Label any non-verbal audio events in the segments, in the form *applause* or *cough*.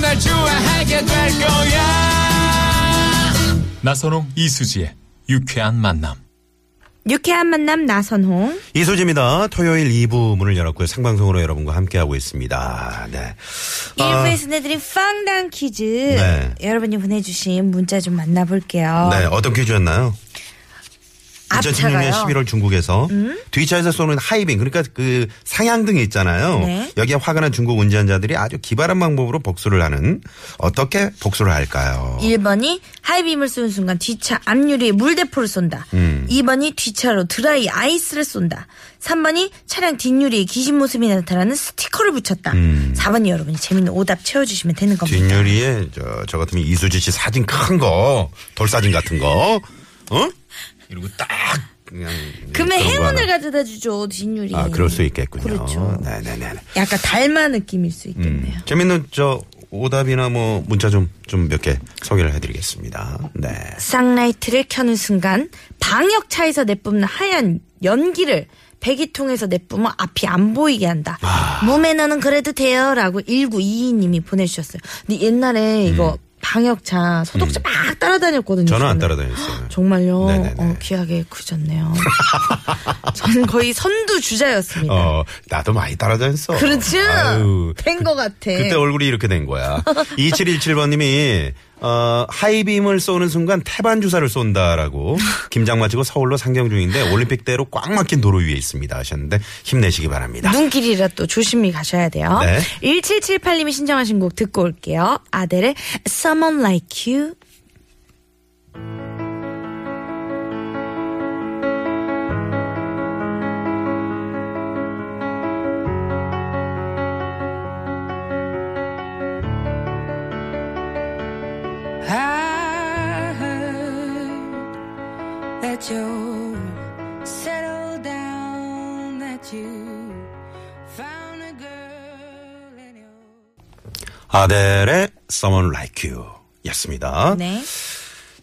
날 좋아하게 될 거야. 나선홍 이수지의 유쾌한 만남. 유쾌한 만남 나선홍. 이소지입니다. 토요일 2부 문을 열었고요. 생방송으로 여러분과 함께하고 있습니다. 네. 아, 1부에서 내드린 빵당 퀴즈. 네. 여러분이 보내주신 문자 좀 만나볼게요. 네, 어떤 퀴즈였나요? 2016년 앞차가요. 11월 중국에서 뒤차에서 쏘는 하이빙 그러니까 그 상향등이 있잖아요. 네. 여기에 화가 난 중국 운전자들이 아주 기발한 방법으로 복수를 하는 어떻게 복수를 할까요? 1번이 하이빔을 쏘는 순간 뒤차 앞유리에 물대포를 쏜다. 음. 2번이 뒤차로 드라이 아이스를 쏜다. 3번이 차량 뒷유리에 귀신 모습이 나타나는 스티커를 붙였다. 4번이 여러분이 재밌는 오답 채워주시면 되는 겁니다. 음. 뒷유리에 저, 저 같으면 이수지 씨 사진 큰 거, 돌사진 같은 거, 어? 이러고 딱 그냥 그러면 거 행운을. 가져다 주죠 뒷유리. 아, 그럴 수 있겠군요. 그렇죠. 네네네. 약간 달마 느낌일 수 음, 있겠네요. 재밌는 저 오답이나 뭐 문자 좀 좀 몇 개 소개를 해드리겠습니다. 네. 쌍라이트를 켜는 순간 방역차에서 내뿜는 하얀 연기를 배기통에서 내뿜어 앞이 안 보이게 한다. 아. 무매너는 그래도 돼요라고 1922님이 보내주셨어요. 근데 옛날에 이거 방역차 소독차 막 따라다녔거든요. 음. 저는 안. 따라다녔어요. 정말요? 네네네. 어, 귀하게 크셨네요. *laughs* 저는 거의 선두 주자였습니다. 어, 나도 많이 따라다녔어. 그렇죠? 아유, 된것 같아. 그때 얼굴이 이렇게 된 거야. *laughs* 2717번님이 어, 하이빔을 쏘는 순간 태반 주사를 쏜다라고 *laughs* 김장 마치고 서울로 상경 중인데 올림픽대로 꽉 막힌 도로 위에 있습니다 하셨는데 힘내시기 바랍니다. 눈길이라 또 조심히 가셔야 돼요. 네. 1778님이 신청하신 곡 듣고 올게요. 아델의 Someone Like You. 아델의 Someone Like You 였습니다. 네.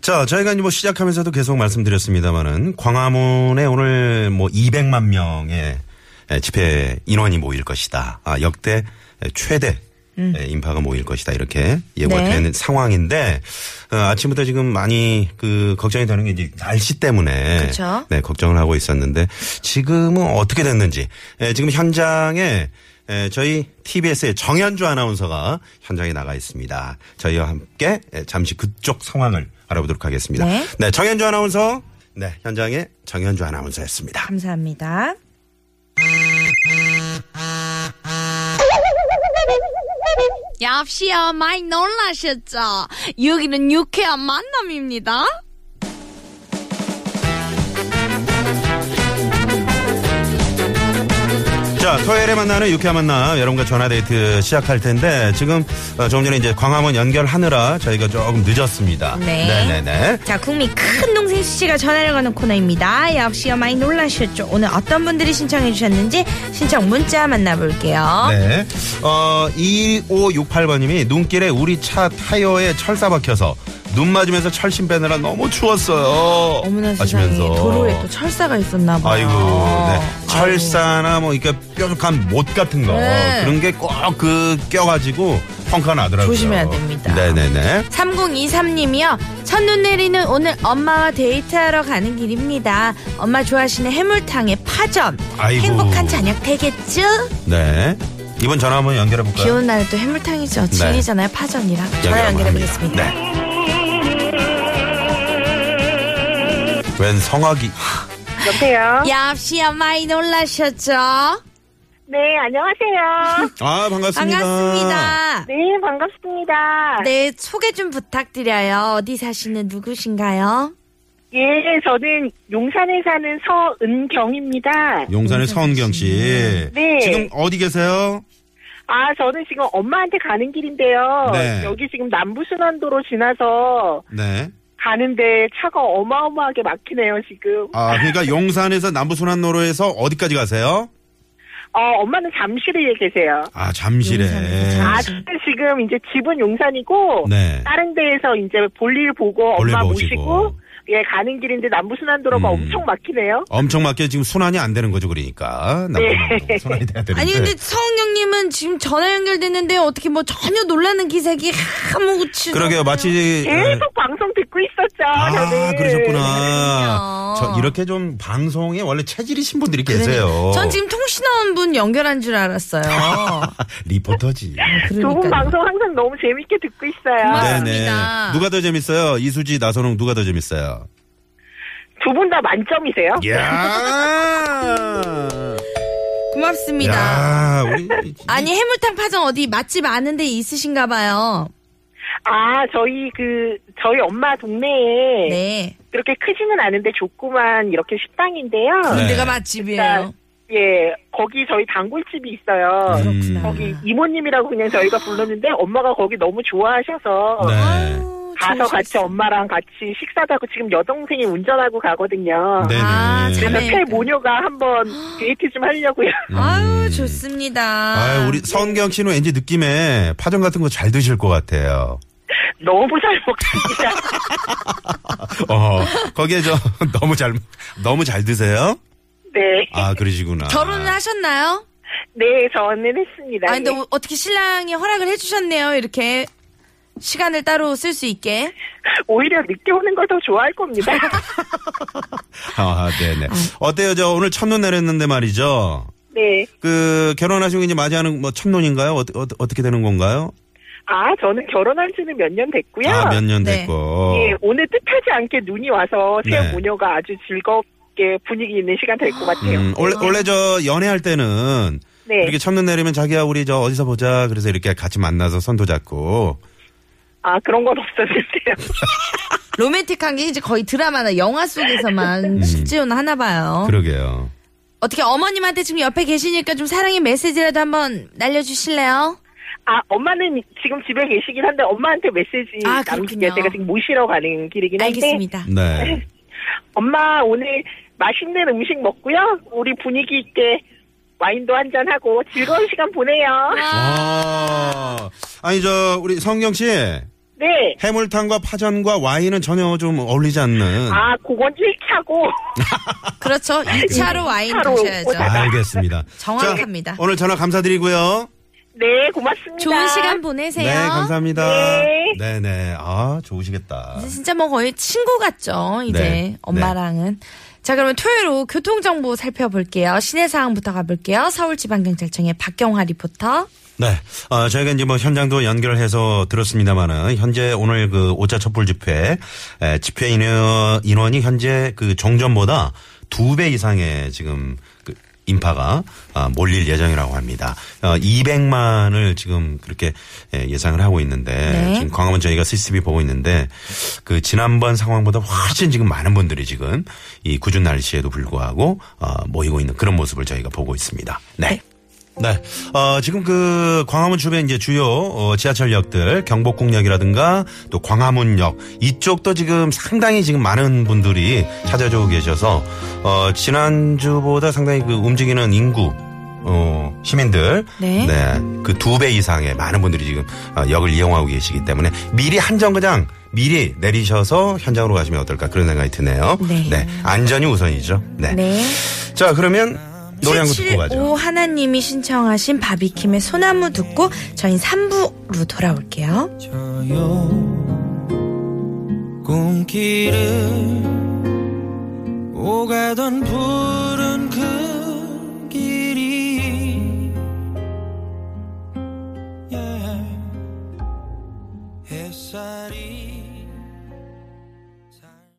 자, 저희가 이제 뭐 시작하면서도 계속 말씀드렸습니다만은 광화문에 오늘 뭐 200만 명의 집회 인원이 모일 것이다. 아, 역대 최대 인파가 모일 것이다. 이렇게 예고가 네. 되는 상황인데 어, 아침부터 지금 많이 그 걱정이 되는 게 이제 날씨 때문에 그쵸. 네, 걱정을 하고 있었는데 지금은 어떻게 됐는지 에, 지금 현장에 에, 저희 TBS의 정현주 아나운서가 현장에 나가 있습니다. 저희와 함께 에, 잠시 그쪽 상황을 알아보도록 하겠습니다. 네. 정현주 아나운서. 네, 현장에 정현주 아나운서였습니다. 감사합니다. 역시요 많이 놀라셨죠? 여기는 유쾌한 만남입니다. 자, 토요일에 만나는 유쾌한 만남 여러분과 전화데이트 시작할 텐데 지금 어, 조금 전에 이제 광화문 연결하느라 저희가 조금 늦었습니다. 네. 네네네. 자, 국민 큰 동생 씨가 전화를 거는 코너입니다. 역시요 많이 놀라셨죠? 오늘 어떤 분들이 신청해 주셨는지 신청 문자 만나볼게요. 네. 어, 2568번님이 눈길에 우리 차 타이어에 철사 박혀서 눈 맞으면서 철심 빼느라 너무 추웠어요. 어머나 세상에 하시면서. 도로에 또 철사가 있었나 봐요. 아이고, 네. 철사나 뭐 이렇게 뾰족한 못 같은 거 네. 그런 게 꼭 그 껴가지고 펑크가 나더라고요. 조심해야 됩니다. 네네네. 3023님이요. 첫눈 내리는 오늘 엄마와 데이트하러 가는 길입니다. 엄마 좋아하시는 해물탕에 파전. 아이고. 행복한 저녁 되겠죠? 네. 이번 전화 한번 연결해 볼까요? 비 오는 날에 또 해물탕이죠. 진리잖아요. 파전이랑. 전화 연결해 보겠습니다. 네. 웬 성악이 여보세요? 역시야 많이 놀라셨죠? 네, 안녕하세요. 아 반갑습니다. 반갑습니다. 네, 반갑습니다. 네, 소개 좀 부탁드려요. 어디 사시는 누구신가요? 예, 저는 용산에 사는 서은경입니다. 용산의 서은경 씨. 네. 지금 어디 계세요? 아, 저는 지금 엄마한테 가는 길인데요. 네. 여기 지금 남부순환도로 지나서 네. 가는데 차가 어마어마하게 막히네요, 지금. 아, 그러니까 용산에서 남부순환로로에서 어디까지 가세요? 어, 엄마는 잠실에 계세요. 아, 잠실에. 아, 근데 지금 이제 집은 용산이고, 네. 다른 데에서 이제 볼일 보고 볼일 엄마 보시고. 모시고, 예, 가는 길인데 남부순환도로가 음. 엄청 막히네요. 엄청 맞게 지금 순환이 안 되는 거죠, 그러니까. 남부 순환로 순환이 돼야 되는데. 아니 근데 서 은경님은 지금 전화 연결됐는데 어떻게 뭐 전혀 놀라는 기색이 아무렇지 그러게요, 마치. 계속 방송 듣고 있었죠, 아, 저는. 그러셨구나. 저 이렇게 좀 방송에 원래 체질이신 분들이 계세요. 전 지금 통신원 분 연결한 줄 알았어요. *laughs* 리포터지. 두분 그러니까요. 방송 항상 너무 재밌게 듣고 있어요. 고맙습니다. 네네. 누가 더 재밌어요? 이수지, 나선홍 누가 더 재밌어요? 두 분 다 만점이세요? 야 고맙습니다. 야, 우리. 아니 해물탕 파전 어디 맛집 아는 데 있으신가 봐요. 아, 저희 그, 저희 엄마 동네에 네. 그렇게 크지는 않은데 조그만 이렇게 식당인데요. 네. 군대가 일단, 맛집이에요. 예, 거기 저희 단골집이 있어요. 음. 거기 이모님이라고 그냥 저희가 불렀는데 엄마가 거기 너무 좋아하셔서 네. 가서 같이. 엄마랑 같이 식사도 하고 지금 여동생이 운전하고 가거든요. 네네. 아, 그래서 자매. 폐 모녀가 한번 데이트 좀 하려고요. 아유 좋습니다. 음. 아유, 우리 서은경 씨는 왠지 느낌에 파전 같은 거 잘 드실 것 같아요. *laughs* 너무 잘 먹습니다. *laughs* 어, 거기에 저, *laughs* 너무 잘, 너무 잘 드세요? 네. 아, 그러시구나. 결혼을 하셨나요? 네, 저는 했습니다. 아 근데 예. 어떻게 신랑이 허락을 해주셨네요. 이렇게 시간을 따로 쓸 수 있게. 오히려 늦게 오는 걸 더 좋아할 겁니다. *laughs* 아, 네네. 어때요? 저 오늘 첫눈 내렸는데 말이죠. 네. 그, 결혼하시고 이제 맞이하는 뭐 첫눈인가요? 어, 어, 어떻게 되는 건가요? 아, 저는 결혼한 지는 몇 년 됐고요. 아, 몇 년 네. 됐고. 예, 오늘 뜻하지 않게 눈이 와서 새 네. 모녀가 아주 즐겁게 분위기 있는 시간 될 것 같아요. 음, 원래, 원래 저 연애할 때는 네. 이렇게 첫눈 내리면 자기야 우리 저 어디서 보자 그래서 이렇게 같이 만나서 손도 잡고 아, 그런 건 없었는데요. *laughs* 로맨틱한 게 이제 거의 드라마나 영화 속에서만 실제로는 하나 봐요. 그러게요. 어떻게 어머님한테 지금 옆에 계시니까 좀 사랑의 메시지라도 한번 날려주실래요? 아, 엄마는 지금 집에 계시긴 한데 엄마한테 메시지 아, 남길게요. 그렇군요. 제가 지금 모시러 가는 길이긴 한데. 알겠습니다. 네. *laughs* 엄마 오늘 맛있는 음식 먹고요. 우리 분위기 있게 와인도 한잔 하고 즐거운 시간 보내요. 아, 아니 저 우리 성경 씨 네. 해물탕과 파전과 와인은 전혀 좀 어울리지 않는. 아, 그건 1차고. *laughs* 그렇죠. 2차로 와인 차로 드셔야죠. 알겠습니다. *laughs* 정확합니다. 자, 오늘 전화 감사드리고요. 네, 고맙습니다. 좋은 시간 보내세요. 네, 감사합니다. 네. 네, 네. 아, 좋으시겠다. 진짜 뭐 거의 친구 같죠. 이제 네. 엄마랑은. 자 그러면 토요일 오후 교통정보 살펴볼게요. 시내 상황부터 가볼게요. 서울지방경찰청의 박경화 리포터. 네. 어, 저희가 이제 뭐 현장도 연결해서 들었습니다만은 현재 오늘 그 5차 촛불 집회, 에, 집회 인원, 인원이 현재 그 종전보다 두 배 이상의 지금 그 인파가 아, 몰릴 예정이라고 합니다. 어, 200만을 지금 그렇게 예, 예상을 하고 있는데 네. 지금 광화문 저희가 CCTV 보고 있는데 그 지난번 상황보다 훨씬 지금 많은 분들이 지금 이 궂은 날씨에도 불구하고 어, 모이고 있는 그런 모습을 저희가 보고 있습니다. 네. 네. 어, 지금 그 광화문 주변 이제 주요 어, 지하철역들 경복궁역이라든가 또 광화문역 이쪽도 지금 상당히 지금 많은 분들이 찾아주고 계셔서 어, 지난주보다 상당히 그 움직이는 인구 어, 시민들 네. 그두 배 이상의 많은 분들이 지금 어, 역을 이용하고 계시기 때문에 미리 한 정거장 미리 내리셔서 현장으로 가시면 어떨까 그런 생각이 드네요. 네. 안전이 우선이죠. 네. 네. 자, 그러면 노래 한곡 듣고 가죠. 775 하나님이 신청하신 바비킴의 소나무 듣고 저희 3부로 돌아올게요. 저요 꿈길을 오가던 부